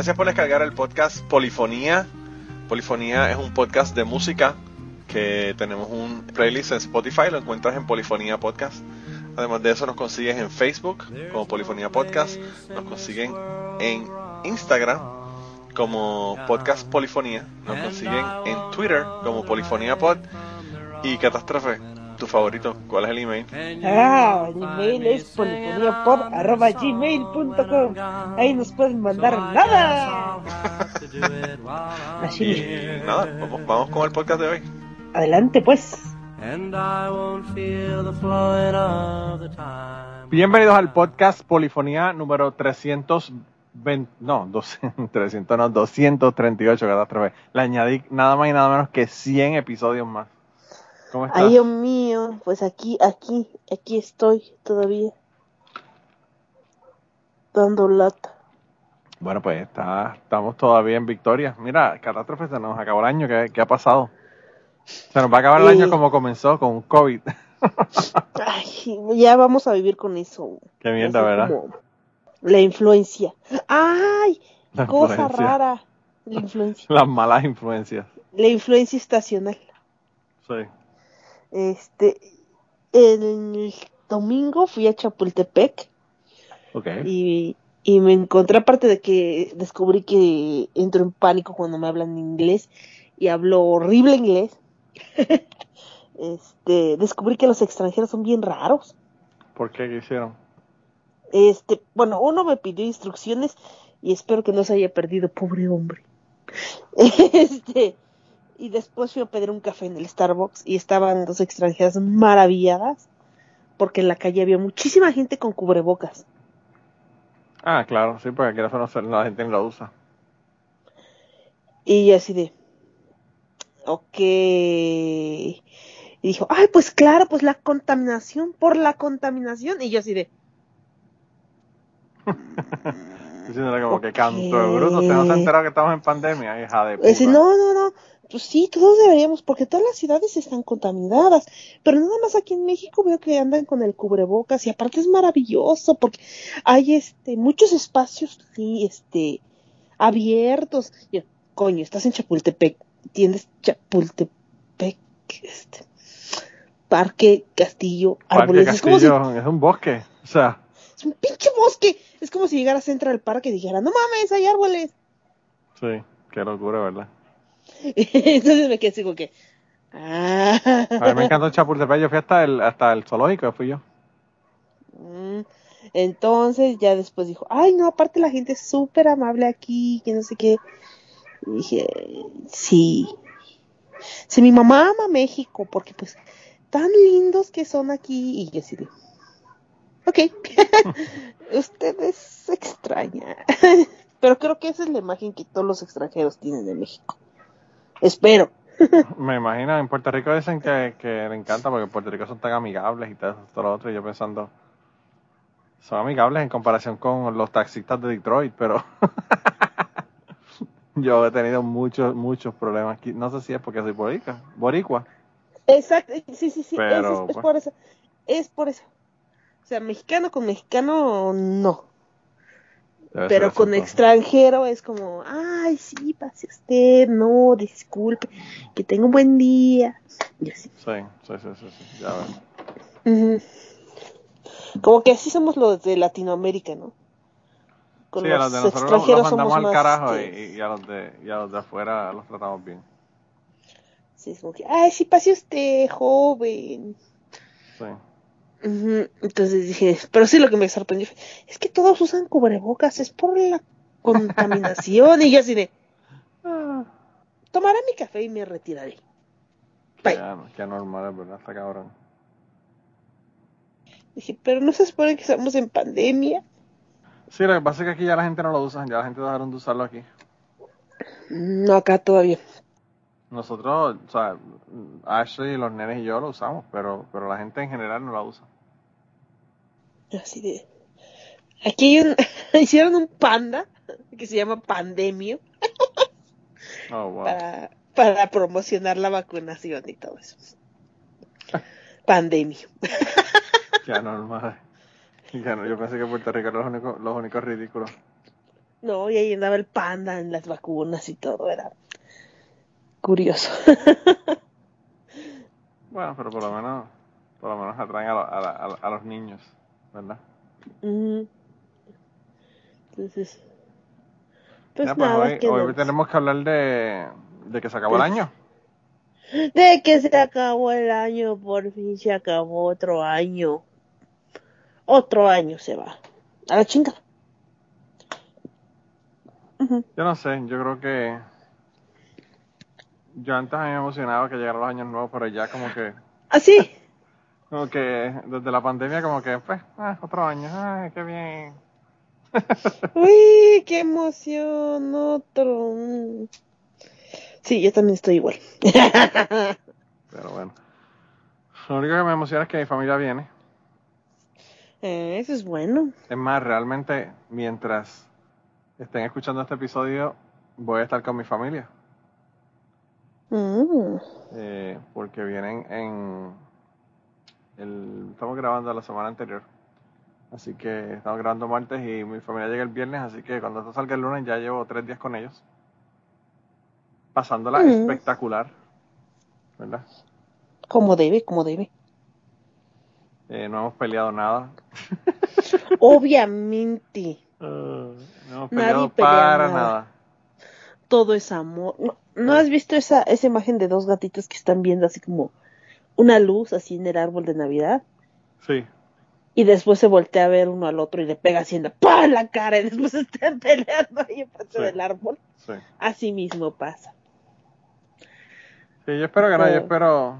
Gracias por descargar el podcast Polifonía. Polifonía es un podcast de música que tenemos un playlist en Spotify, lo encuentras en Polifonía Podcast. Además de eso nos consigues en Facebook como Polifonía Podcast, nos consiguen en Instagram como Podcast Polifonía, nos consiguen en Twitter como Polifonía Pod y Catástrofe. Tu favorito, ¿cuál es el email? Ah, el email es polifoniapod.gmail.com Ahí nos pueden mandar nada. Así. Y nada, vamos, vamos con el podcast de hoy. Adelante pues. Bienvenidos al podcast Polifonía número 320, no, 200, 300, no, 238, catástrofe. Le añadí nada más y nada menos que 100 episodios más. ¿Cómo estás? Ay, Dios mío, pues aquí, aquí, aquí estoy todavía. Dando lata. Bueno, pues está, estamos todavía en victoria. Mira, catástrofe, se nos acabó el año. ¿Qué, qué ha pasado? Se nos va a acabar el Eh. año como comenzó, con COVID. Ay, ya vamos a vivir con eso. Qué mierda, ¿verdad? La influencia. Ay, La cosa influencia. rara. La influencia. Las malas influencias. La influencia estacional. Sí. Este, el domingo fui a Chapultepec Ok. y, y me encontré, aparte de que descubrí que entro en pánico cuando me hablan inglés y hablo horrible inglés, este, descubrí que los extranjeros son bien raros. ¿Por qué? ¿Qué hicieron? Este, bueno, uno me pidió instrucciones y espero que no se haya perdido, pobre hombre. Este, y después fui a pedir un café en el Starbucks y estaban dos extranjeras maravilladas porque en la calle había muchísima gente con cubrebocas. Ah, claro, sí, porque aquí no se- la gente ni lo usa. Y yo así de, ok. Y dijo, ay, pues claro, pues la contaminación, por la contaminación. Y yo así de, Diciéndole como que canto bruto. Usted no se enterado que estamos en pandemia, hija de puta. Dice, no, no, no. Pues sí, todos deberíamos, porque todas las ciudades están contaminadas. Pero nada más aquí en México veo que andan con el cubrebocas y aparte es maravilloso porque hay este muchos espacios sí, este abiertos. Yo, coño, estás en Chapultepec, tienes Chapultepec, este parque, castillo, Parque árboles. Es como si Castillo es un bosque. O sea, es un pinche bosque. Es como si llegara a Central Park y dijera, no mames, hay árboles. sí, qué locura, ¿verdad? Entonces me quedé así como que. Ah. A mí me encantó Chapultepec. Yo fui hasta el, hasta el zoológico, fui yo. Mm, Entonces ya después dijo, ay no, aparte la gente es súper amable aquí, que no sé qué. Y dije, sí. Si mi mamá ama México, porque pues tan lindos que son aquí. Y yo así de, ok, usted es extraña. Pero creo que esa es la imagen que todos los extranjeros tienen de México. Espero. Me imagino, en Puerto Rico dicen que, que le encanta porque en Puerto Rico son tan amigables y todo, todo lo otro. Y yo pensando, son amigables en comparación con los taxistas de Detroit, pero yo he tenido muchos, muchos problemas aquí. No sé si es porque soy boricua. boricua. Exacto, sí, sí, sí, Pero, es, es- es pues. por eso, es por eso. O sea, mexicano con mexicano, no. Pero con extranjero es como, ay, sí, pase usted, no, disculpe, que tenga un buen día. Y así. Sí, sí, sí, sí, sí, ya. Ujú. Como que así somos los de Latinoamérica, ¿no? Con Sí, a los de extranjeros los somos al más, carajo este, y, y a, los de, y a los de afuera los tratamos bien. sí, es como que, ay, sí, pase usted, joven. Sí. Entonces dije, pero sí lo que me sorprendió fue, es que todos usan cubrebocas, es por la contaminación. y yo así de, "Ah, tomaré mi café y me retiraré. Bye. Normal, es verdad, está cabrón. Dije, pero no se supone que estamos en pandemia. Sí, lo que pasa es que aquí ya la gente no lo usa, ya la gente dejaron de usarlo aquí. No, acá todavía. Nosotros, o sea, Ashley, los nenes y yo lo usamos, pero, pero la gente en general no la usa. Así de, aquí hay un, hicieron un panda que se llama Pandemio Oh, wow. para, para promocionar la vacunación y todo eso. Pandemio. Qué anormal. Ya no, yo pensé que Puerto Rico era los únicos, los únicos ridículos. No, y ahí andaba el panda en las vacunas y todo, era curioso. Bueno, pero por lo menos, por lo menos atraen a, lo- a la- a los niños, ¿verdad? Entonces, pues Ya, pues hoy, que hoy no- tenemos que hablar de, de que se acabó el año. De que se acabó el año, por fin se acabó otro año. Otro año se va. A la chinga. Yo no sé, yo creo que yo antes me emocionaba que llegaran los años nuevos, pero ya como que, Así. como que desde la pandemia como que, pues, ah, otro año, ay, qué bien. Uy, qué emoción, otro. Sí, yo también estoy igual. Pero bueno. Lo único que me emociona es que mi familia viene. Eh, Eso es bueno. Es más, realmente, mientras estén escuchando este episodio, voy a estar con mi familia. Mm. eh, porque vienen en... El, estamos grabando la semana anterior. Así que estamos grabando martes y mi familia llega el viernes, así que cuando esto salga el lunes ya llevo tres días con ellos. Pasándola Mm. espectacular. ¿Verdad? Como debe, como debe. Eh, no hemos peleado nada. Obviamente, no hemos Nadie peleado pelea para nada. nada. todo es amor. ¿No, ¿no has visto esa, esa imagen de dos gatitos que están viendo así como una luz así en el árbol de Navidad? Sí. Y después se voltea a ver uno al otro y le pega haciendo ¡pah! en la cara y después están peleando ahí enfrente Sí. del árbol. Sí. Así mismo pasa. Sí, yo espero que no, yo Pero- espero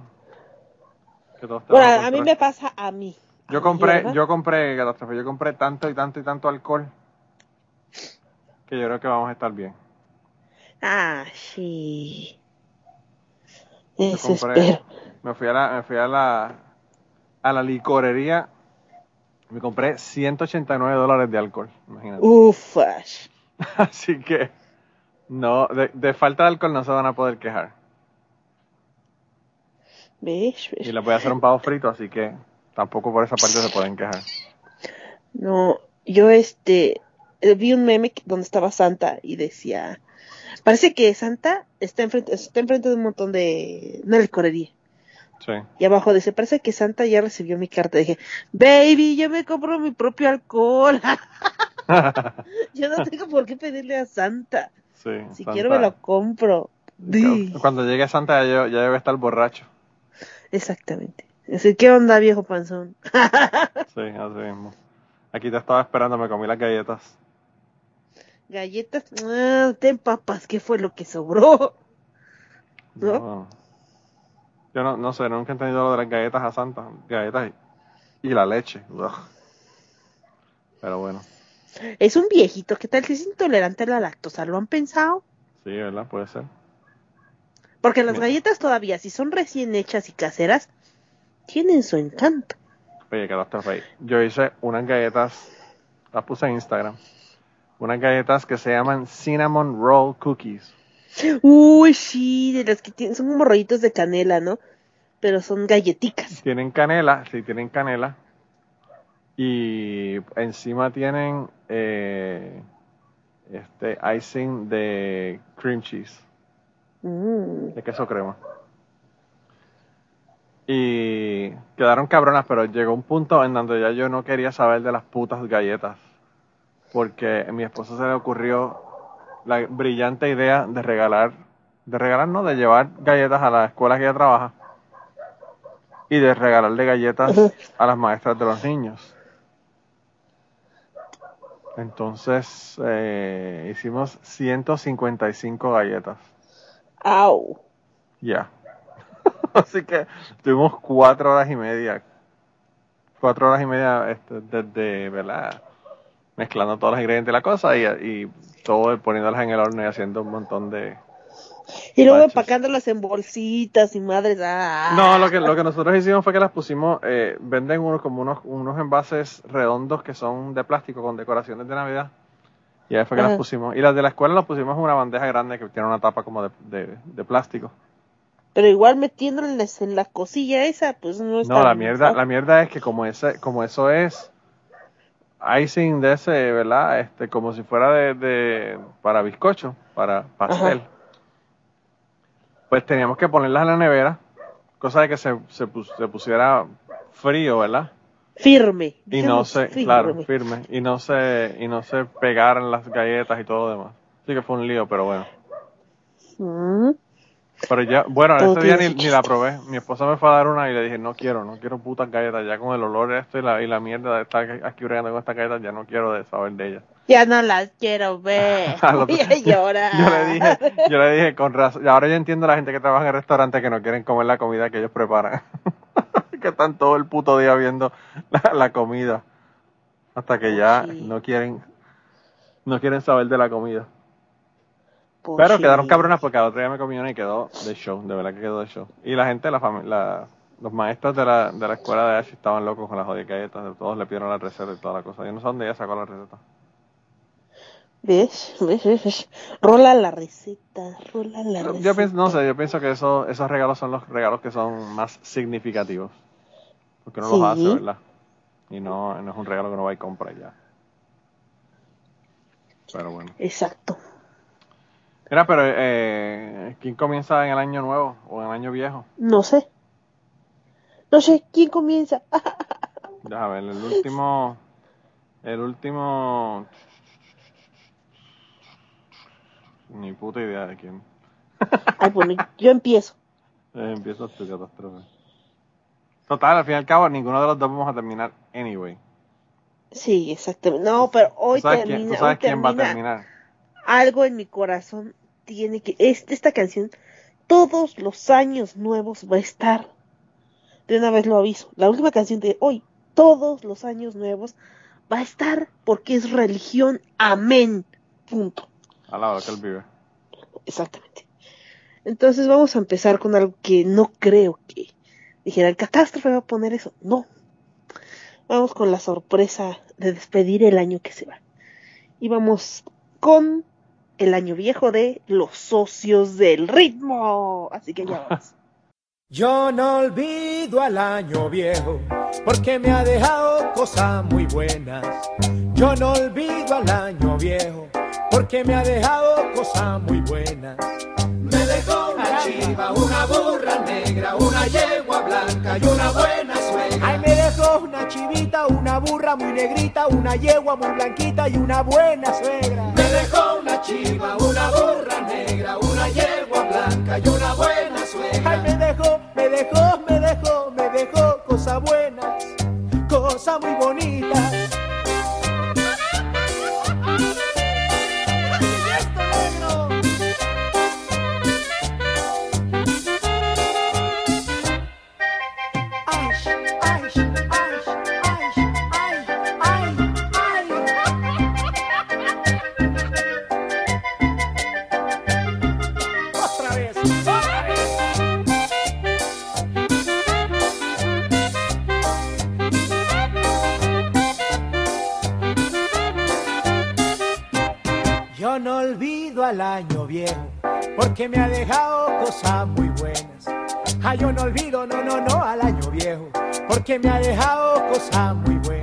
que todos Bueno, estemos a mí me pasa a mí. Yo compré, yo compré, catástrofe, yo compré tanto y tanto y tanto alcohol que yo creo que vamos a estar bien. Ah, sí. Yo Eso compré, espero. me fui a la, me fui a la, a la licorería, me compré 189 dólares de alcohol, imagínate. Ufas. Así que, no, de, de falta de alcohol no se van a poder quejar. ¿Ves? ¿Ves? Y les voy a hacer un pavo frito, así que tampoco por esa parte se pueden quejar. No, yo este vi un meme donde estaba Santa y decía, parece que Santa está enfrente, está enfrente de un montón de una licorería. Sí. Y abajo dice, parece que Santa ya recibió mi carta. dije, baby, yo me compro mi propio alcohol. yo no tengo por qué pedirle a Santa. sí, Si Santa- quiero me lo compro. Cuando llegue Santa ya, ya debe estar borracho. Exactamente. Así, ¿qué onda, viejo panzón? Sí, así mismo. Aquí te estaba esperando, me comí las galletas. Galletas, ah, ten papas, ¿qué fue lo que sobró? ¿No? No. Yo no, no sé, nunca he entendido lo de las galletas a Santa. Galletas y, y la leche. Pero bueno, Es un viejito, ¿qué tal si es intolerante a la lactosa? ¿Lo han pensado? sí, ¿verdad? Puede ser. Porque las Mira. galletas todavía, si son recién hechas y caseras, tienen su encanto. Oye, catástrofe. Yo hice unas galletas, las puse en Instagram. Unas galletas que se llaman Cinnamon Roll Cookies. Uy, sí, de las que tienen, son como rollitos de canela, ¿no? Pero son galletitas. Tienen canela, sí, tienen canela. Y encima tienen eh, este icing de cream cheese. Mm. de queso crema. Y quedaron cabronas, pero llegó un punto en donde ya yo no quería saber de las putas galletas. Porque a mi esposo se le ocurrió la brillante idea de regalar, de regalar, no, de llevar galletas a la escuela que ella trabaja. Y de regalarle galletas a las maestras de los niños. Entonces eh, hicimos 155 galletas. Au. Ya. Así que tuvimos cuatro horas y media. Cuatro horas y media este, desde, ¿verdad? Mezclando todos los ingredientes de la cosa y, y todo poniéndolas en el horno y haciendo un montón de... Y luego Baches. empacándolas en bolsitas y madres. Ah. No, lo que, lo que nosotros hicimos fue que las pusimos, eh, venden unos como unos, unos envases redondos que son de plástico con decoraciones de Navidad. Y ahí fue que las pusimos. Y las de la escuela las pusimos en una bandeja grande que tiene una tapa como de, de, de plástico. Pero igual metiéndoles en la cosilla esa, pues no está No, la mierda, la mierda es que como ese, como eso es icing de ese, ¿verdad? Este, como si fuera de, de para bizcocho, para pastel. Ajá. Pues teníamos que ponerlas en la nevera, cosa de que se, se, pus- se pusiera frío, ¿verdad? Firme. Y no se, firme. claro, firme, y no se, y no se pegaran las galletas y todo lo demás. Así que fue un lío, pero bueno. Mm. Pero ya, bueno, ese día ni, la probé. Mi esposa me fue a dar una y le dije, no quiero, no quiero putas galletas. Ya con el olor de esto y la, y la mierda de estar aquí bregando con estas galletas, ya no quiero de saber de ellas. Ya no las quiero ver. Voy a llorar. Yo le dije, yo le dije con razón. Y ahora yo entiendo a la gente que trabaja en el restaurante que no quieren comer la comida que ellos preparan. que están todo el puto día viendo la, la comida. Hasta que ya Sí. no quieren, no quieren saber de la comida. Pero quedaron cabronas porque al otro día me comí una y quedó de show, de verdad que quedó de show. Y la gente, la la, los maestros de la, de la escuela de Ash estaban locos con las jodidas galletas, todos le pidieron la receta y toda la cosa. Yo no sé dónde ella sacó la receta. ¿Ves? ¿Ves? ¿Ves? Rola la receta, rola la receta. Yo pienso, no sé, yo pienso que eso, esos regalos son los regalos que son más significativos. Porque uno los Sí. hace, ¿verdad? Y no, no es un regalo que uno va y compra y ya. Pero bueno. Exacto. Mira, pero eh, ¿quién comienza en el año nuevo o en el año viejo? No sé. No sé, ¿quién comienza? Ya, a ver, el último. El último. Ni puta idea de quién. Ay, bueno, yo empiezo. Eh, empieza tu catástrofe. Total, al fin y al cabo, ninguno de los dos vamos a terminar anyway. Sí, exactamente. No, pero hoy ¿Tú sabes quién, termina, tú sabes hoy quién va a termina. terminar? Algo en mi corazón tiene que. Este, esta canción, todos los años nuevos va a estar. De una vez lo aviso. La última canción de hoy, todos los años nuevos, va a estar porque es religión. Amén. Punto. Al lado que él vive. Exactamente. Entonces vamos a empezar con algo que no creo que dijera el catástrofe va a poner eso. No. Vamos con la sorpresa de despedir el año que se va. Y vamos con el año viejo de los socios del ritmo. Así que ya vamos. Yo no olvido al año viejo porque me ha dejado cosas muy buenas. Yo no olvido al año viejo porque me ha dejado cosas muy buenas. Una burra negra, una yegua blanca y una buena suegra. Ay, me dejó una chivita, una burra muy negrita, una yegua muy blanquita y una buena suegra. Me dejó una chiva, una burra negra, una yegua blanca y una buena suegra. Ay, me dejó, me dejó, me dejó, me dejó cosas buenas, cosas muy bonitas. Porque me ha dejado cosas muy buenas. Ah, yo no olvido, no, no, no, al año viejo porque me ha dejado cosas muy buenas.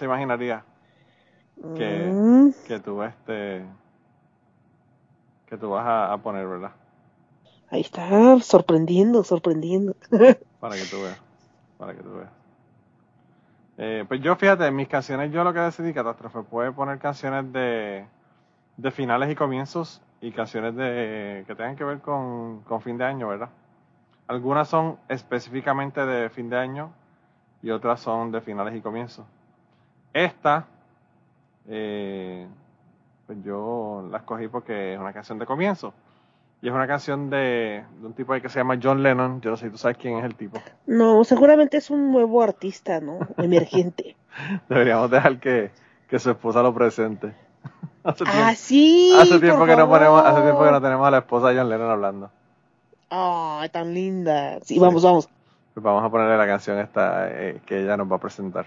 Se imaginaría que, Mm, que tú este que tú vas a, a poner, ¿verdad? ahí está, sorprendiendo, sorprendiendo. Para que tú veas. Para que tú veas. Eh, pues yo, fíjate, en mis canciones, yo lo que decidí, Catástrofe, puede poner canciones de, de finales y comienzos y canciones de que tengan que ver con, con fin de año, ¿verdad? Algunas son específicamente de fin de año y otras son de finales y comienzos. Esta, eh, pues yo la escogí porque es una canción de comienzo. Y es una canción de, de un tipo ahí que se llama John Lennon. Yo no sé si tú sabes quién es el tipo. No, seguramente es un nuevo artista, ¿no? Emergente. Deberíamos dejar que, que su esposa lo presente. hace tiempo, Ah, sí. hace tiempo que no ponemos, hace tiempo que no tenemos a la esposa de John Lennon hablando. Ay, tan linda. Sí, vamos, vamos. Pues vamos a ponerle la canción esta eh, que ella nos va a presentar.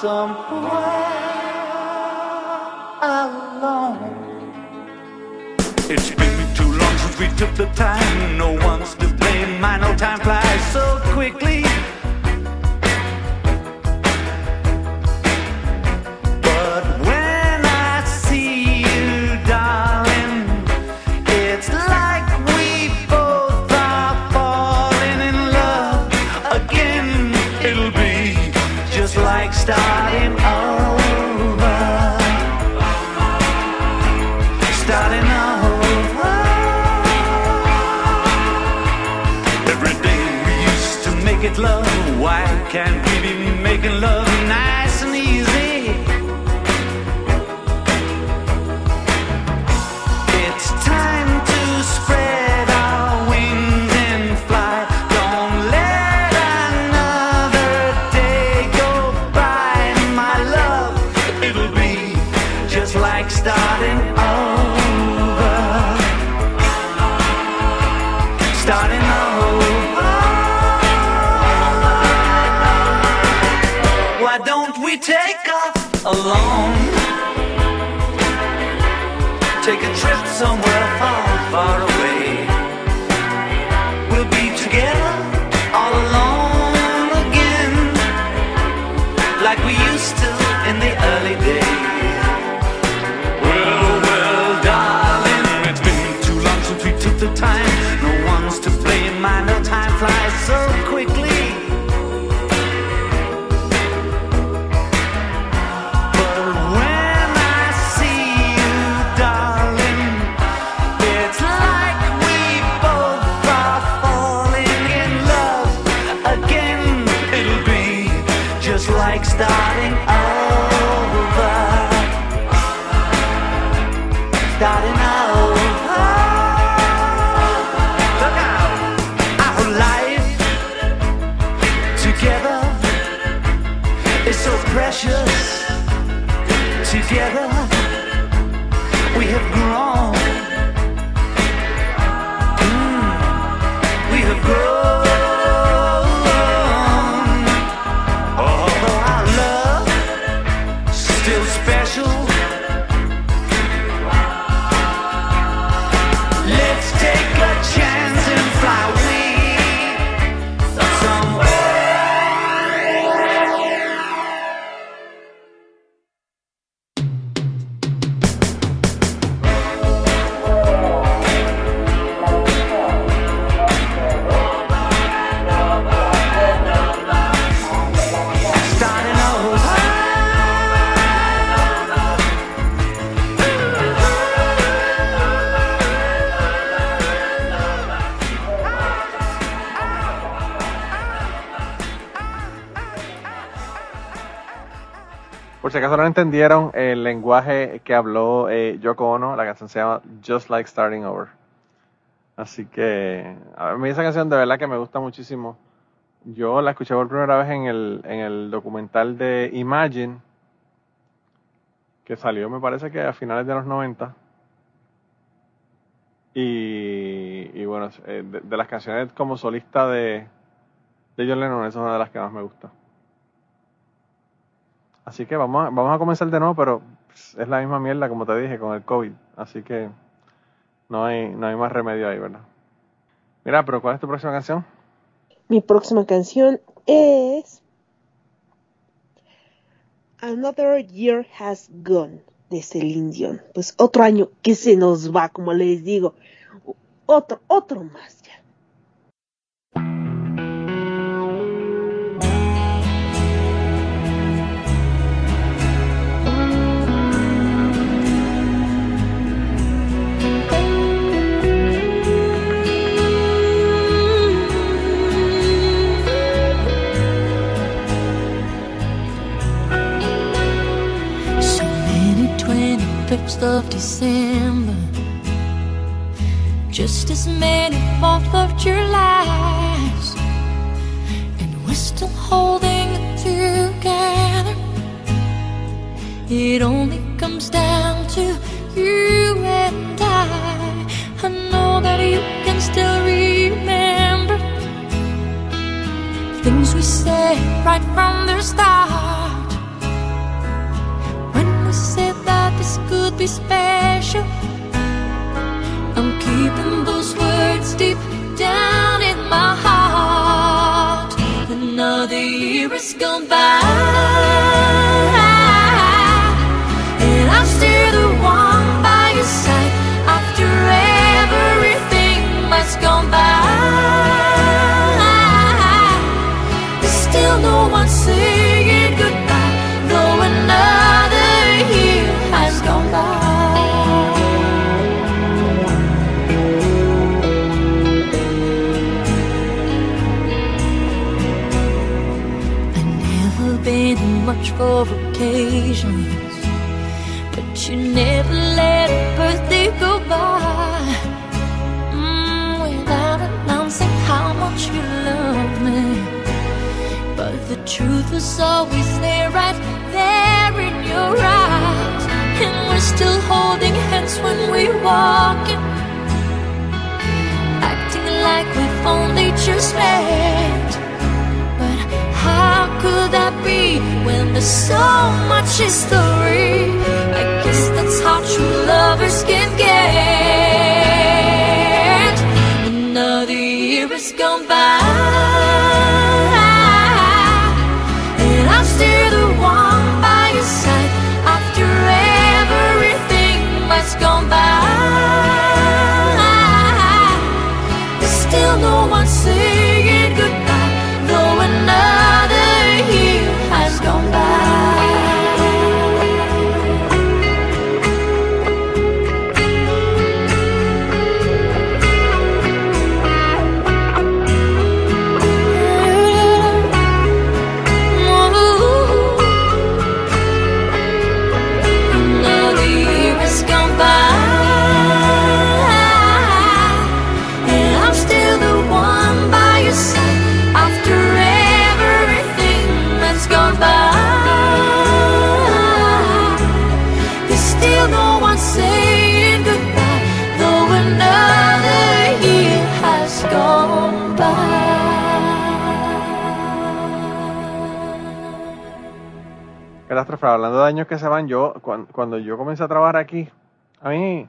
somewhere alone. It's been too long since we took the time. No one's to blame. My no time flies so quickly. Starting over. Starting over. Every day we used to make it love. Why can't no entendieron el lenguaje que habló eh, Yoko Ono, la canción se llama Just Like Starting Over. Así que a mí esa canción de verdad que me gusta muchísimo. Yo la escuché por primera vez en el, en el documental de Imagine, que salió me parece que a finales de los 90. Y, y bueno, eh, de, de las canciones como solista de, de John Lennon, esa es una de las que más me gusta. Así que vamos a, vamos a comenzar de nuevo, pero es la misma mierda como te dije con el COVID. Así que no hay, no hay más remedio ahí, ¿verdad? Mira, pero ¿cuál es tu próxima canción? Mi próxima canción es Another Year Has Gone de Celine Dion. Pues otro año que se nos va, como les digo. Otro, otro más ya. 25th of December, just as many 4th of Julys, and we're still holding it together. It only comes down to you and I. I know that you can still remember things we said right from the start. Be special, I'm keeping those words deep down in my heart. Another year has gone by, and I'm still the one by your side after everything that's gone by. For occasions, but you never let a birthday go by mm, without announcing how much you love me. But the truth was always there, right there in your eyes. And we're still holding hands when we walk, walking, acting like we've only just met. Could that be when there's so much history? I guess that's how true lovers can get. Another year has gone by, Catástrofe, hablando de años que se van, yo, cuan- cuando, yo comencé a trabajar aquí, a mí,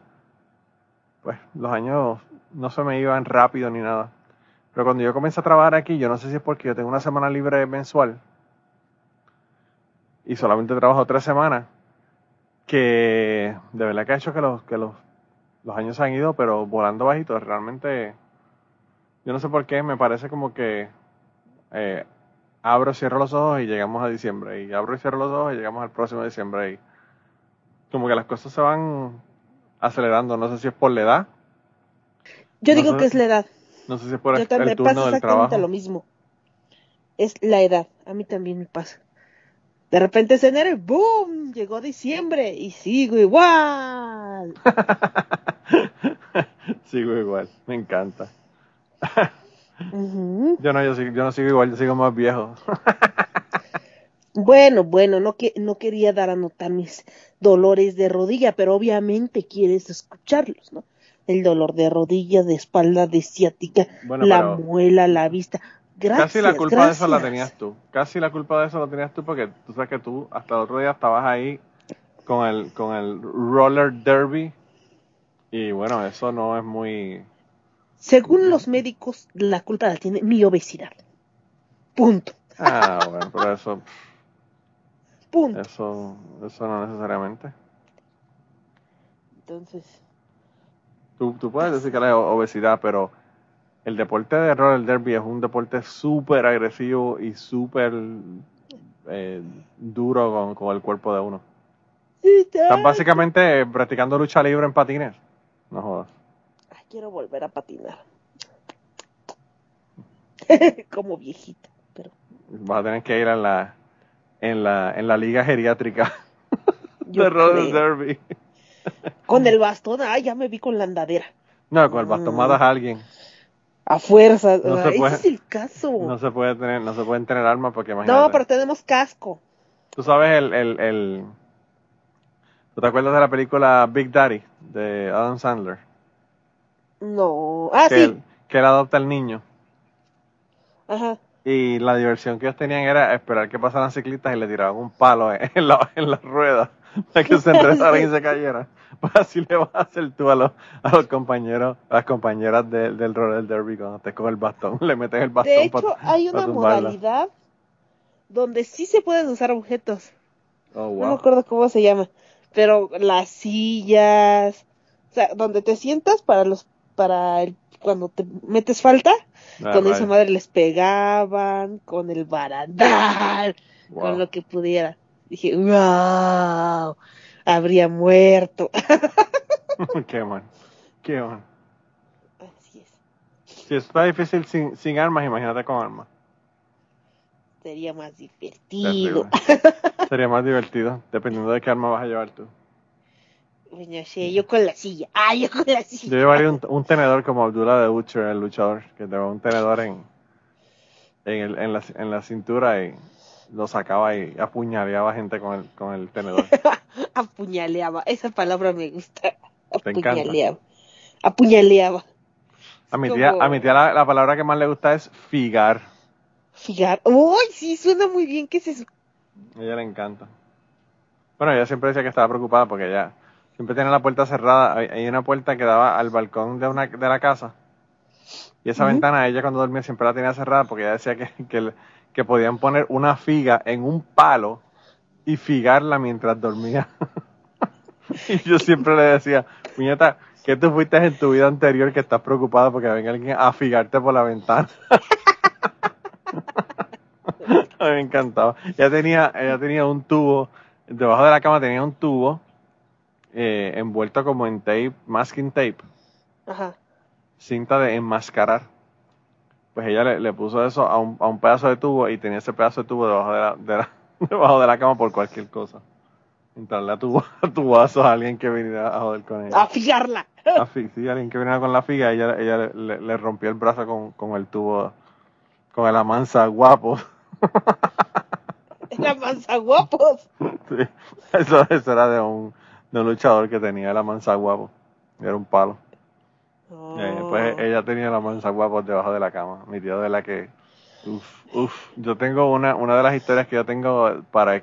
pues los años no se me iban rápido ni nada. Pero cuando yo comencé a trabajar aquí, yo no sé si es porque yo tengo una semana libre mensual y solamente trabajo tres semanas, que de verdad que ha hecho que los, que los, los años se han ido, pero volando bajitos. Realmente, yo no sé por qué, me parece como que eh, abro, cierro los ojos y llegamos a diciembre. Y abro y cierro los ojos y llegamos al próximo diciembre. Y como que las cosas se van acelerando. No sé si es por la edad, Yo No digo sé. que es la edad. no sé si es por Yo el, también el me pasa turno del exactamente trabajo. lo mismo. Es la edad. A mí también me pasa. De repente es enero y ¡boom! Llegó diciembre y sigo igual. sigo igual, me encanta. Ujú. Yo no, yo, sigo- yo no sigo igual, yo sigo más viejo. Bueno, bueno, no, que, no quería dar a notar mis dolores de rodilla, pero obviamente quieres escucharlos, ¿no? El dolor de rodilla, de espalda, de ciática, Bueno, la muela, la vista. Gracias, Casi la culpa de eso la tenías tú. Casi la culpa de eso la tenías tú porque tú sabes que tú hasta el otro día estabas ahí con el, con el roller derby y bueno, eso no es muy... Según los médicos, la culpa la tiene mi obesidad. Punto. Ah, bueno, pero eso, Punto. eso, eso no necesariamente. Entonces, Tú, tú puedes decir que la obesidad, pero el deporte de roller derby es un deporte súper agresivo y súper eh, duro con, con el cuerpo de uno. Estás básicamente practicando lucha libre en patines. No jodas. Quiero volver a patinar. Como viejita, pero Vas a tener que ir en la, en la, en la liga geriátrica de roller derby. con el bastón, ay, ya me vi con la andadera. No, con el bastón Mm. matas a alguien. A fuerza. No se ese puede- es el caso. No se puede tener, no se pueden tener armas porque imagínate. No, pero tenemos casco. Tú sabes el, el, el, ¿tú te acuerdas de la película Big Daddy de Adam Sandler? No. Ah, que, sí. él, que él adopta al niño. Ajá. Y la diversión que ellos tenían era esperar que pasaran ciclistas y le tiraban un palo en, la, en la rueda para que se enredaran y se cayeran. Pues así le vas a hacer tú a los, a los compañeros, a las compañeras de- del roller derby cuando estés con el bastón. Le metes el bastón De hecho, pa- hay una modalidad donde sí se pueden usar objetos. Oh, No me acuerdo cómo se llama. Pero las sillas, o sea, donde te sientas para los, para el, cuando te metes falta, Ah, con esa madre les pegaban, con el barandal, Wow. con lo que pudiera. Dije, wow, habría muerto. Qué mal. Qué mal. Así es. Si está difícil sin, sin armas, imagínate con armas. Sería más divertido. Sería más divertido, dependiendo de qué arma vas a llevar tú. Bueno, sí, yo con la silla. Ah, yo con la silla. Yo llevaría un, un tenedor como Abdullah de Butcher, el luchador, que llevaba un tenedor en, en, el- en la, en la cintura y lo sacaba y apuñaleaba gente con el, con el tenedor. Apuñaleaba. Esa palabra me gusta. Apuñaleaba. Apuñaleaba. A mi tía, Como- a mi tía la, la palabra que más le gusta es figar. Fijar. ¡Uy! Sí, suena muy bien. ¿Qué es eso? A ella le encanta. Bueno, ella siempre decía que estaba preocupada porque ella siempre tenía la puerta cerrada. Hay, una puerta que daba al balcón de, una, de la casa. Y esa ventana ella cuando dormía siempre la tenía cerrada porque ella decía que, que podían poner una figa en un palo y figarla mientras dormía. y yo siempre le decía, puñeta, ¿qué tú fuiste en tu vida anterior que estás preocupada porque venga alguien a figarte por la ventana? A mí me encantaba. Ella tenía, ella tenía un tubo, debajo de la cama tenía un tubo eh, envuelto como en tape, masking tape, Ajá. cinta de enmascarar. Pues ella le, le puso eso a un, a un pedazo de tubo y tenía ese pedazo de tubo debajo de la, de la- debajo de la cama por cualquier cosa. Entrarle a tu, a tubazos a alguien que viniera a joder con ella. A fijarla. A fi- sí, alguien que viniera con la figa, ella, ella le, le- le rompió el brazo con, con el tubo, con el amansa guapo. La mansa guapos. Sí, eso, eso era de un, de un luchador que tenía la mansa guapo. Era un palo. Oh. Eh, pues ella tenía la mansa guapo debajo de la cama. Mi tía de la que. Uf, uf. Yo tengo una, una de las historias que yo tengo para.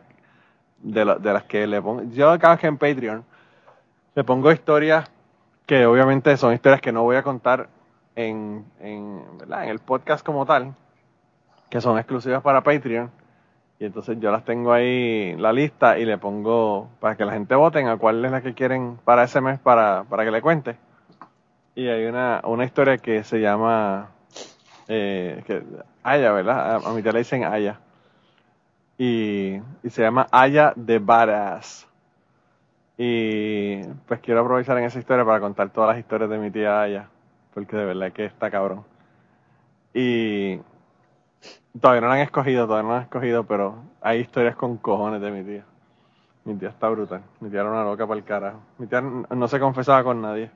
De, la- de las que le pongo. Yo que en Patreon le pongo historias que obviamente son historias que no voy a contar en, en, ¿verdad? en el podcast como tal. Que son exclusivas para Patreon. Y entonces yo las tengo ahí la lista y le pongo para que la gente voten a cuál es la que quieren para ese mes para, para que le cuente. Y hay una, una historia que se llama eh, Aya, ¿verdad? A, mi tía le dicen Aya. Y, y se llama Aya de Badass. Y pues quiero aprovechar en esa historia para contar todas las historias de mi tía Aya. Porque de verdad que está cabrón. Y Todavía no la han escogido, todavía no la han escogido, pero hay historias con cojones de mi tía. Mi tía está brutal. Mi tía era una loca para el carajo. Mi tía no se confesaba con nadie.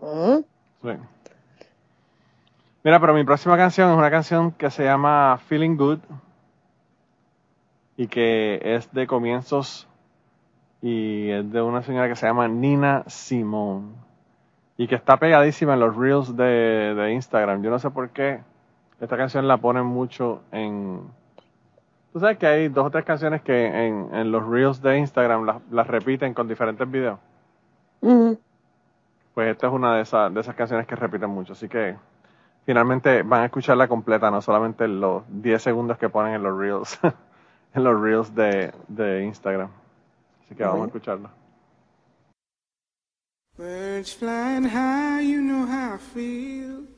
Ah, Sí. Mira, pero mi próxima canción es una canción que se llama Feeling Good y que es de comienzos y es de una señora que se llama Nina Simone y que está pegadísima en los reels de, de Instagram. Yo no sé por qué esta canción la ponen mucho en... Tú sabes que hay dos o tres canciones que en, en los reels de Instagram las, las repiten con diferentes videos. ujú. Pues esta es una de esas, de esas canciones que repiten mucho. Así que finalmente van a escucharla completa, no solamente los 10 segundos que ponen en los reels, en los reels de, de Instagram. Así que vamos a escucharla. Birds flying high, you know how I feel.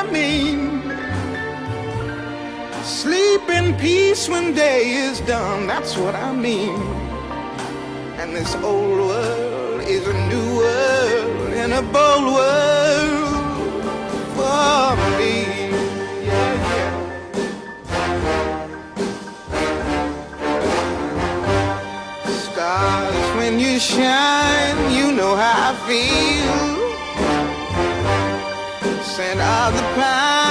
Sleep in peace when day is done, that's what I mean. And this old world is a new world and a bold world for me. Stars, when you shine, you know how I feel. Scent of the pine,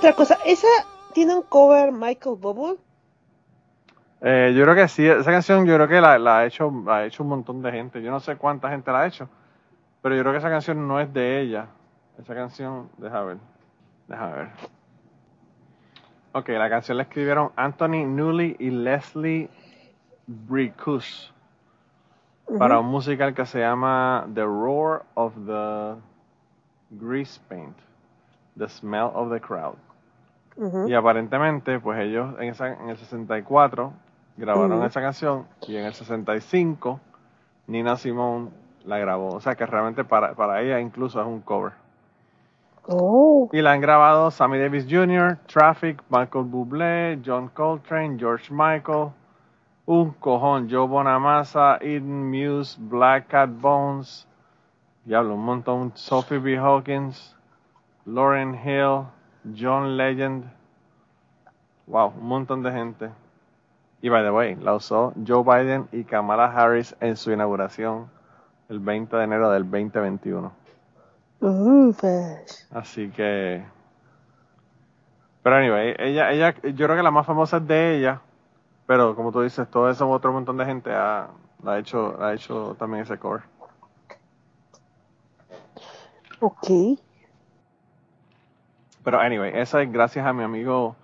Otra cosa, ¿esa tiene un cover Michael Bubble? Eh, yo creo que sí, esa canción yo creo que la, la ha hecho la ha hecho un montón de gente. Yo no sé cuánta gente la ha hecho, pero yo creo que esa canción no es de ella. Esa canción, deja ver, deja ver. Ok, la canción la escribieron Anthony Newley y Leslie Bricus para un musical que se llama The Roar of the Grease Paint, The Smell of the Crowd. Y aparentemente, pues ellos en, esa, en el 64 grabaron esa canción y en el 65 Nina Simone la grabó. O sea que realmente para, para ella incluso es un cover. Oh, Y la han grabado Sammy Davis Jr., Traffic, Michael Bublé, John Coltrane, George Michael, un cojón, Joe Bonamassa, Eden Muse, Black Cat Bones, diablo, un montón, Sophie B. Hawkins, Lauren Hill, John Legend, wow, un montón de gente. Y by the way, la usó Joe Biden y Kamala Harris en su inauguración el 20 de enero del 2021. uh, pues. Así que Pero anyway, ella, ella, yo creo que la más famosa es de ella, pero como tú dices, todo eso otro montón de gente ha, ha hecho, ha hecho también ese cover. Ok. Pero anyway, esa es gracias a mi amigo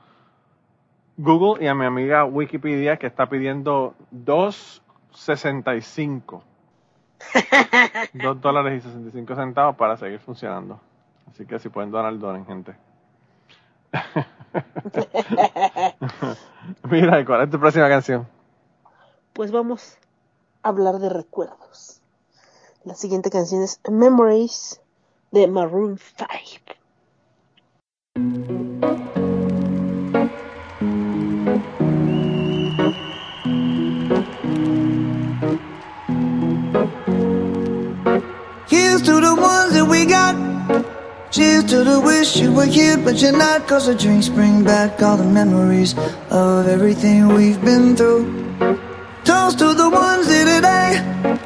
Google y a mi amiga Wikipedia que está pidiendo 2.65. 2 dólares y 65 centavos para seguir funcionando. Así que si pueden donar, donen, gente. Mira, ¿y ¿cuál es tu próxima canción? Pues vamos a hablar de recuerdos. La siguiente canción es Memories de Maroon 5. But you're not. Cause the drinks bring back all the memories of everything we've been through. Toast to the ones here today.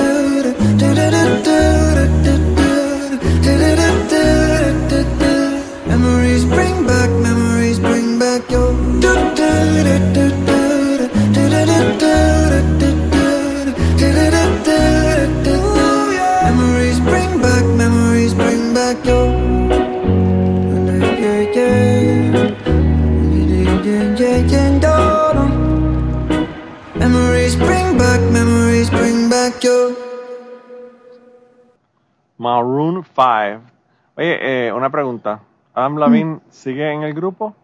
Maroon 5. Oye, eh, una pregunta. ¿Adam Levine sigue en el grupo?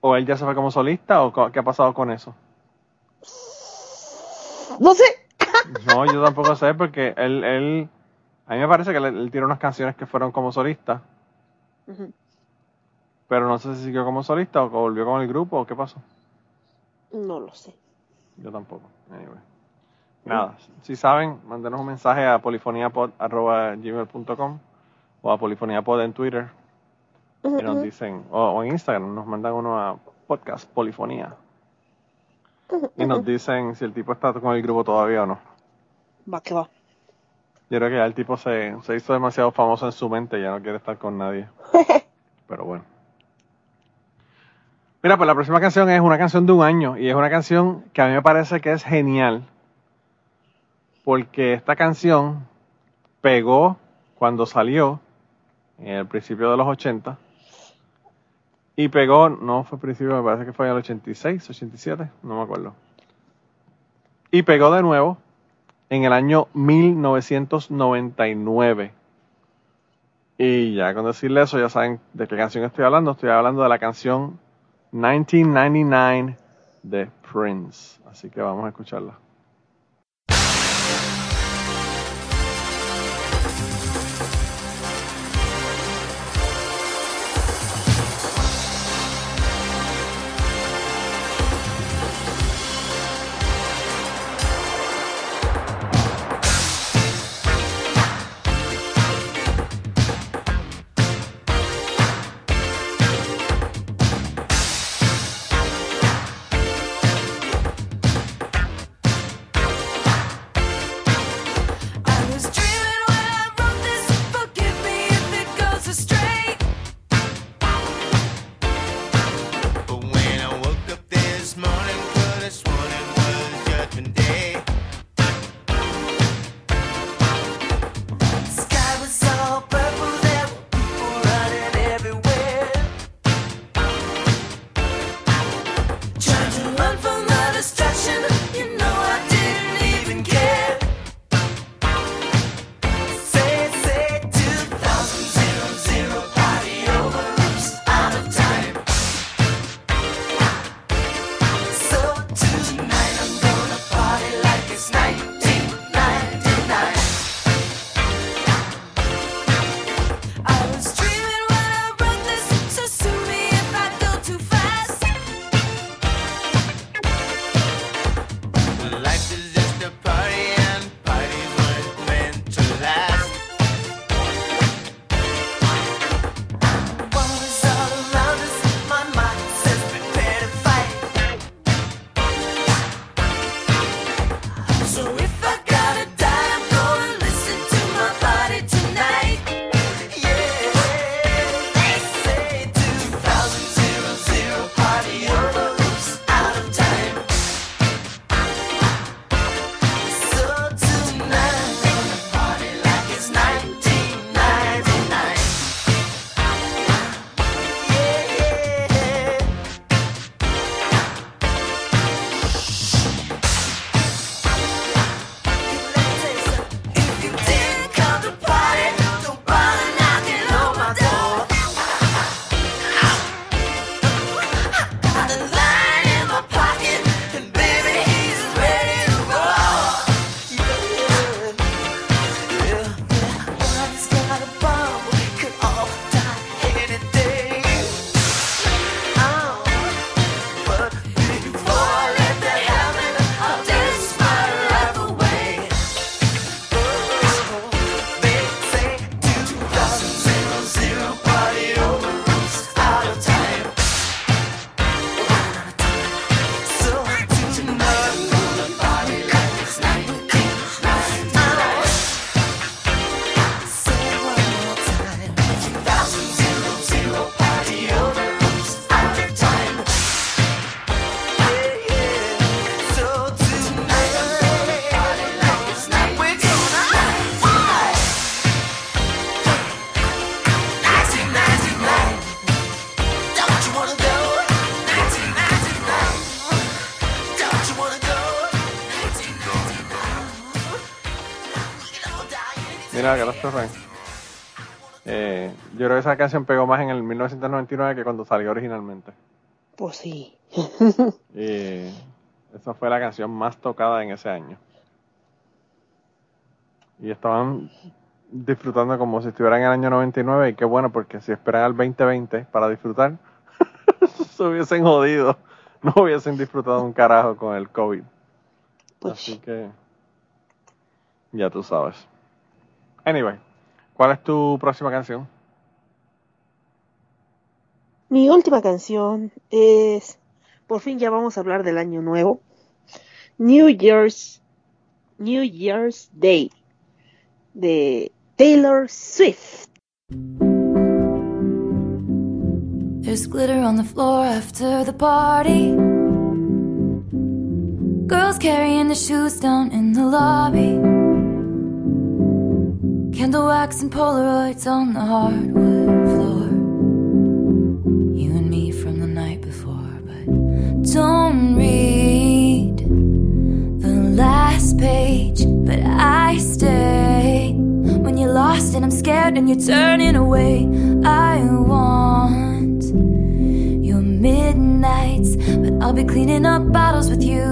¿O él ya se fue como solista? ¿O qué ha pasado con eso? No sé. No, yo tampoco sé porque él, él a mí me parece que él, él tiene unas canciones que fueron como solista, pero no sé si siguió como solista o volvió con el grupo o qué pasó. No lo sé. Yo tampoco. Anyway. Nada, si saben, mándenos un mensaje a polifoniapod.gmail.com o a polifoniapod en Twitter y nos dicen, o, o en Instagram, nos mandan uno a podcast polifonía y nos dicen si el tipo está con el grupo todavía o no. Va que va. Yo creo que ya el tipo se, se hizo demasiado famoso en su mente y ya no quiere estar con nadie. Pero bueno. Mira, pues la próxima canción es una canción de un año y es una canción que a mí me parece que es genial porque esta canción pegó cuando salió en el principio de los 80 y pegó, no fue principio, me parece que fue en el 86, 87, no me acuerdo. Y pegó de nuevo en el año 1999. Y ya con decirle eso, ya saben de qué canción estoy hablando. Estoy hablando de la canción 1999 de Prince. Así que vamos a escucharla. 1999. Mira, que los torres. Eh, yo creo que esa canción pegó más en el 1999 que cuando salió originalmente. Pues sí. Y esa fue la canción más tocada en ese año. Y estaban disfrutando como si estuvieran en el año 99 y qué bueno porque si esperan al 2020 para disfrutar, se hubiesen jodido. No hubiesen disfrutado un carajo con el COVID. Pues Así que ya tú sabes. Anyway, ¿cuál es tu próxima canción? Mi última canción es, por fin ya vamos a hablar del año nuevo, New Year's, New Year's Day, de Taylor Swift. There's glitter on the floor after the party. Girls carrying the shoes down in the lobby. Candle wax and Polaroids on the hardwood floor. You and me from the night before, but don't read the last page. But I stay when you're lost and I'm scared and you're turning away. I want your midnights, but I'll be cleaning up bottles with you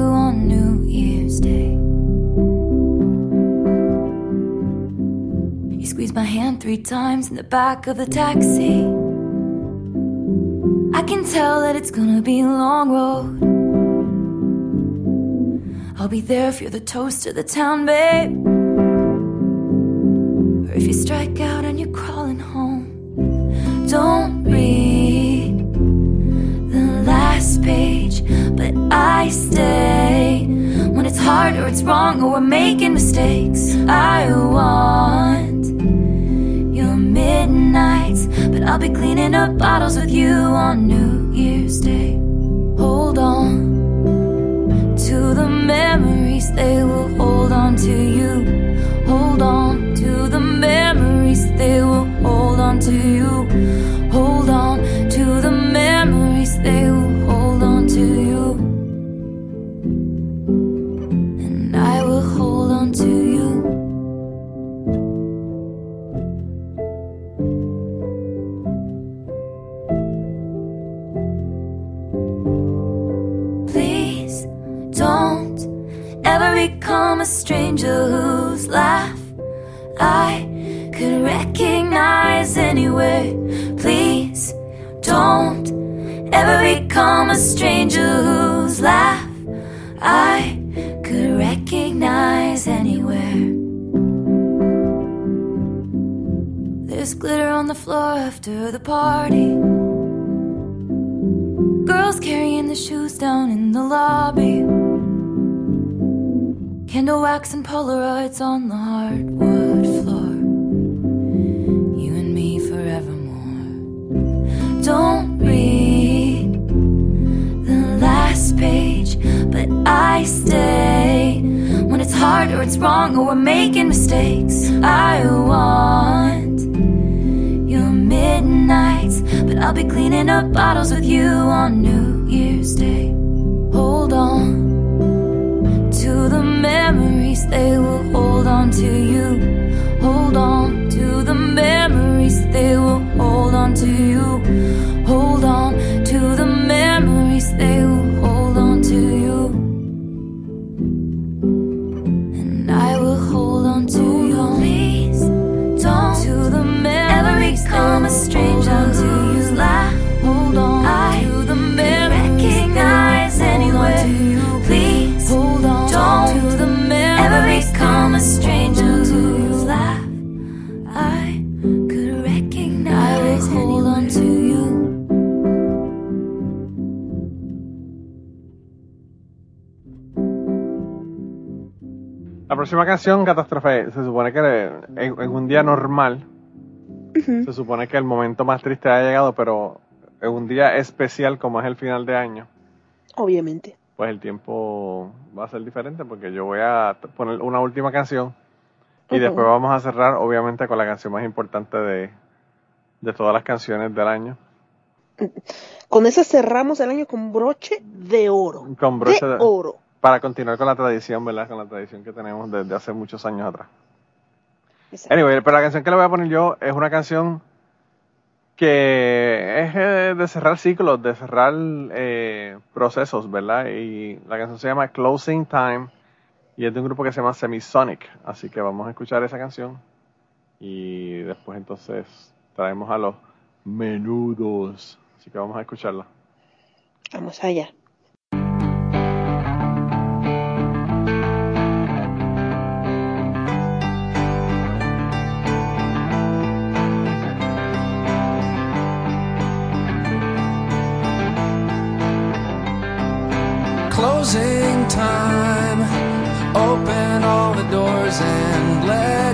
three times in the back of the taxi. I can tell that it's gonna be a long road. I'll be there if you're the toast of the town, babe. Or if you strike out and you're crawling home. Don't read the last page, but I stay when it's hard or it's wrong or we're making mistakes. I want midnights, but I'll be cleaning up bottles with you on New Year's Day. Hold on to the memories, they will hold on to you. Hold on to the memories, they will hold on to you. Hold on to the memories, they will hold on to you. Become a stranger whose laugh I could recognize anywhere. Please don't ever become a stranger whose laugh I could recognize anywhere. There's glitter on the floor after the party. Girls carrying the shoes down in the lobby. Candle wax and Polaroids on the hardwood floor. You and me forevermore. Don't read the last page, but I stay when it's hard or it's wrong or we're making mistakes. I want your midnights, but I'll be cleaning up bottles with you on New Year's Day. Hold on to the memories, they will hold on to you. Hold on to the memories, they will hold on to you. Hold on to the memories, they próxima canción, Catástrofe, se supone que en, en un día normal, se supone que el momento más triste ha llegado, pero en un día especial como es el final de año, Obviamente. pues el tiempo va a ser diferente porque yo voy a poner una última canción y después vamos a cerrar obviamente con la canción más importante de, de todas las canciones del año. Con esa cerramos el año con broche de oro. Con broche de de- oro. Para continuar con la tradición, ¿verdad? Con la tradición que tenemos desde hace muchos años atrás. Exacto. Anyway, pero la canción que le voy a poner yo es una canción que es eh, de cerrar ciclos, de cerrar eh, procesos, ¿verdad? Y la canción se llama Closing Time y es de un grupo que se llama Semisonic. Así que vamos a escuchar esa canción y después entonces traemos a los menudos. Así que vamos a escucharla. Vamos allá.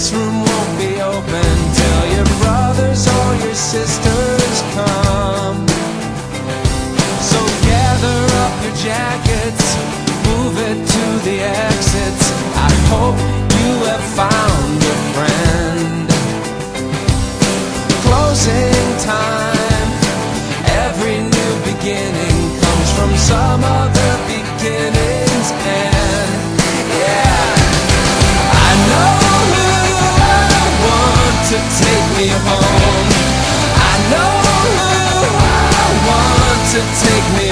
This room won't be open till your brothers or your sisters come. So gather up your jackets, move it to the exits. I hope you have found a friend. Closing time. Every new beginning comes from some other beginning's end. Take me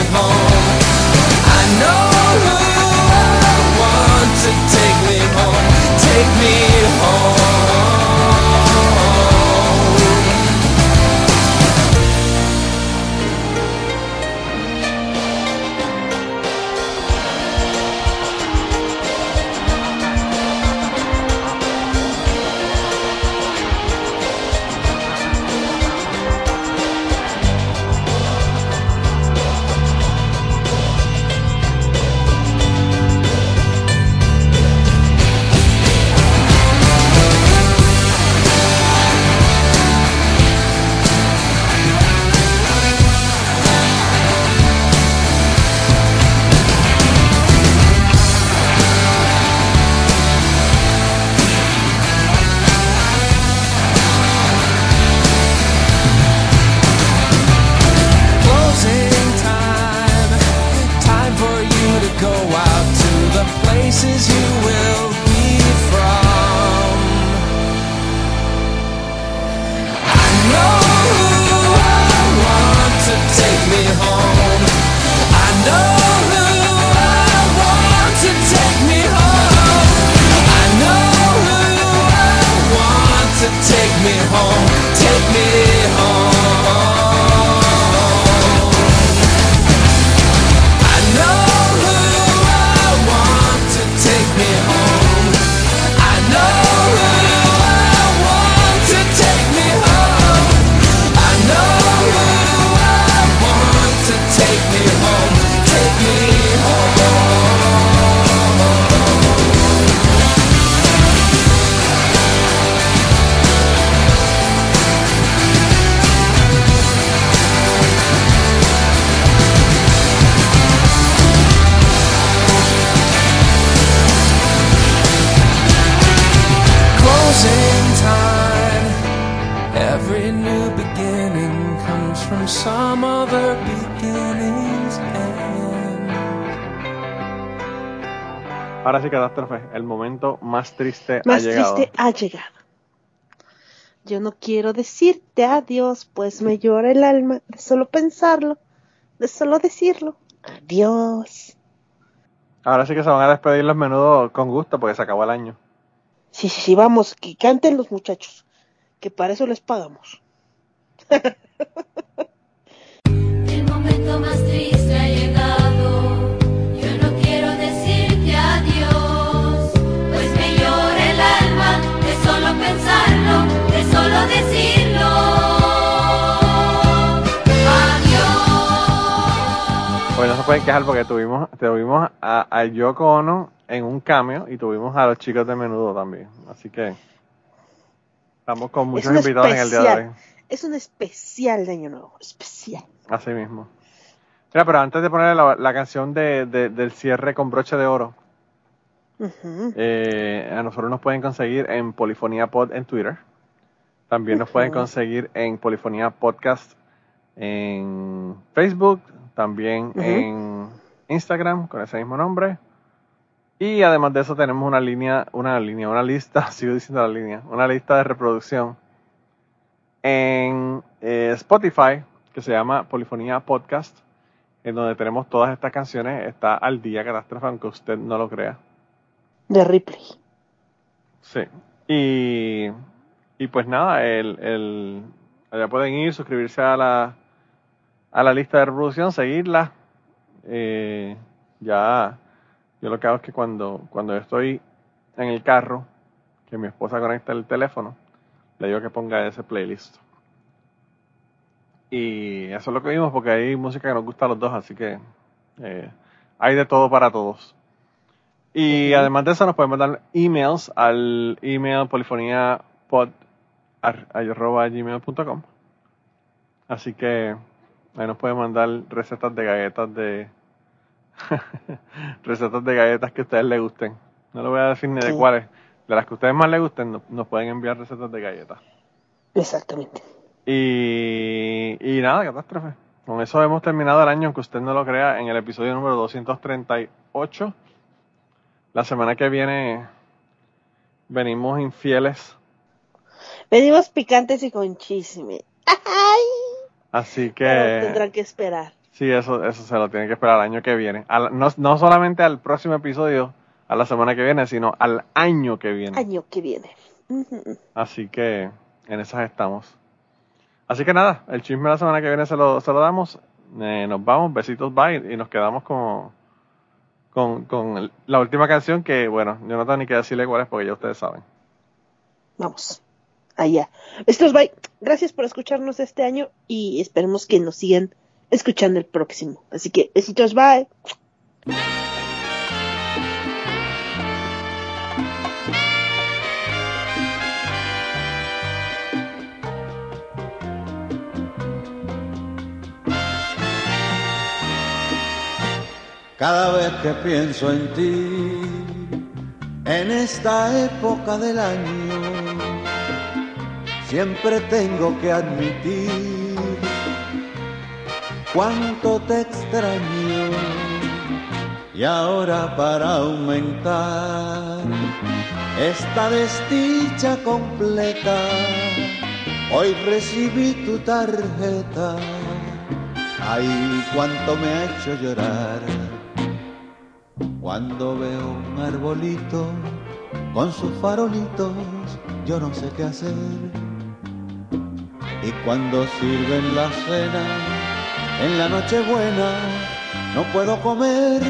Every new beginning comes from some other beginning's end. Ahora sí, catástrofe. El momento más triste Más ha llegado. triste ha llegado. Yo no quiero decirte adiós, pues me llora el alma de solo pensarlo, de solo decirlo. Adiós. Ahora sí que se van a despedir los menudos con gusto porque se acabó el año. Sí, sí, sí, vamos, que canten los muchachos, que para eso les pagamos. El momento más triste ha llegado. Yo no quiero decirte adiós, pues me llora el alma de solo pensarlo, de solo decirlo. Adiós. Pues no se pueden quejar porque tuvimos, tuvimos a, a Yoko Ono en un cameo y tuvimos a los chicos de menudo también. Así que estamos con muchos invitados en el día de hoy. Es un especial de Año Nuevo, especial. Así mismo. Mira, pero antes de poner la, la canción de, de- del cierre con broche de oro, eh, a nosotros nos pueden conseguir en Polifonía Pod en Twitter. También nos pueden conseguir en Polifonía Podcast en Facebook, también en Instagram con ese mismo nombre. Y además de eso tenemos una línea, una línea, una lista, sigo diciendo la línea, una lista de reproducción en eh, Spotify, que se llama Polifonía Podcast, en donde tenemos todas estas canciones. Está al día Catástrofe, aunque usted no lo crea. De Ripley. Sí. Y, y pues nada, el, el, allá pueden ir, suscribirse a la, a la lista de reproducción, seguirla. Eh, ya, yo lo que hago es que cuando, cuando yo estoy en el carro, que mi esposa conecta el teléfono, le digo que ponga ese playlist. Y eso es lo que vimos porque hay música que nos gusta a los dos, así que eh, hay de todo para todos. Y además de eso nos pueden mandar emails al email polifoniapod.gmail.com Así que ahí nos pueden mandar recetas de galletas de recetas de galletas que a ustedes les gusten. No le voy a decir ni de Sí. cuáles. De las que a ustedes más les gusten, no- nos pueden enviar recetas de galletas. Exactamente. Y, y nada, catástrofe. Con eso hemos terminado el año, aunque usted no lo crea, en el episodio número 238. La semana que viene venimos infieles, Venimos picantes y con chisme. ¡Ay! así Pero que tendrán que esperar. Sí, eso, eso se lo tiene que esperar el año que viene. Al- no, no solamente al próximo episodio, a la semana que viene, sino al año que viene. Año que viene. Así que en esas estamos. Así que nada, el chisme de la semana que viene se lo, se lo damos. Eh, nos vamos, besitos, bye. Y nos quedamos con, con, con el- la última canción que, bueno, yo no tengo ni que decirle cuál es porque ya ustedes saben. Vamos. Allá. Estos bye. Gracias por escucharnos este año y esperemos que nos sigan escuchando el próximo. Así que besitos, bye. Cada vez que pienso en ti, en esta época del año, siempre tengo que admitir cuánto te extraño. Y ahora para aumentar esta desdicha completa, hoy recibí tu tarjeta. Ay, cuánto me ha hecho llorar cuando veo un arbolito con sus farolitos, yo no sé qué hacer. Y cuando sirven la cena en la noche buena, no puedo comer.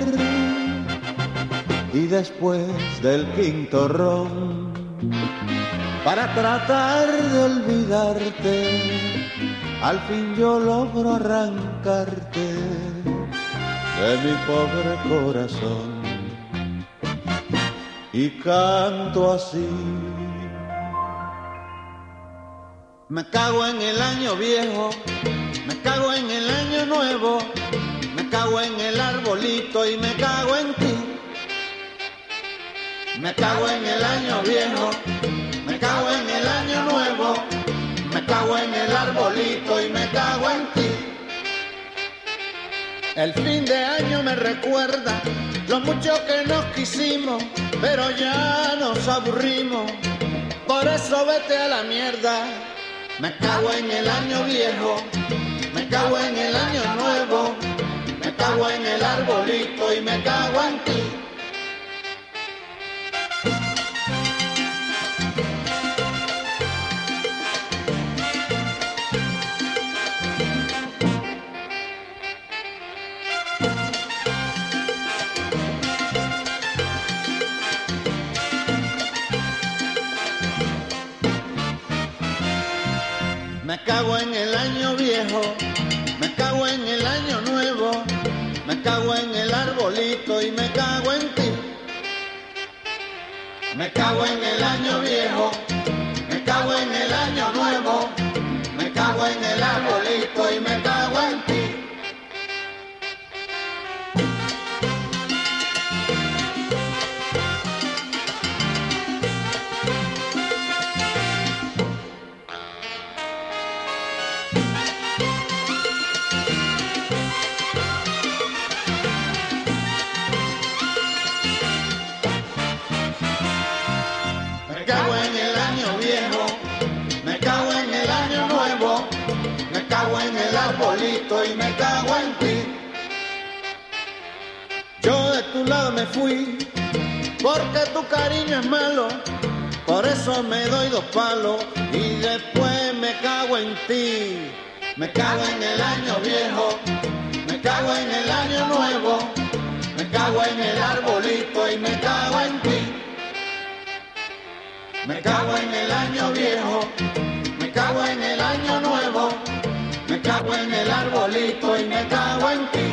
Y después del quinto ron, para tratar de olvidarte, al fin yo logro arrancarte de mi pobre corazón y canto así. Me cago en el año viejo, me cago en el año nuevo, me cago en el arbolito y me cago en ti. Me cago en el año viejo, me cago en el año nuevo, me cago en el arbolito y me cago en ti. El fin de año me recuerda lo mucho que nos quisimos, pero ya nos aburrimos. Por eso vete a la mierda. Me cago en el año viejo, me cago en el año nuevo, me cago en el arbolito y me cago en ti. Me cago en el año viejo, me cago en el año nuevo, me cago en el arbolito y me cago en ti. Me cago en el año viejo, me cago en el año nuevo, me cago en el arbolito tu lado me fui, porque tu cariño es malo, por eso me doy dos palos y después me cago en ti. Me cago en el año viejo, me cago en el año nuevo, me cago en el arbolito y me cago en ti. Me cago en el año viejo, me cago en el año nuevo, me cago en el arbolito y me cago en ti.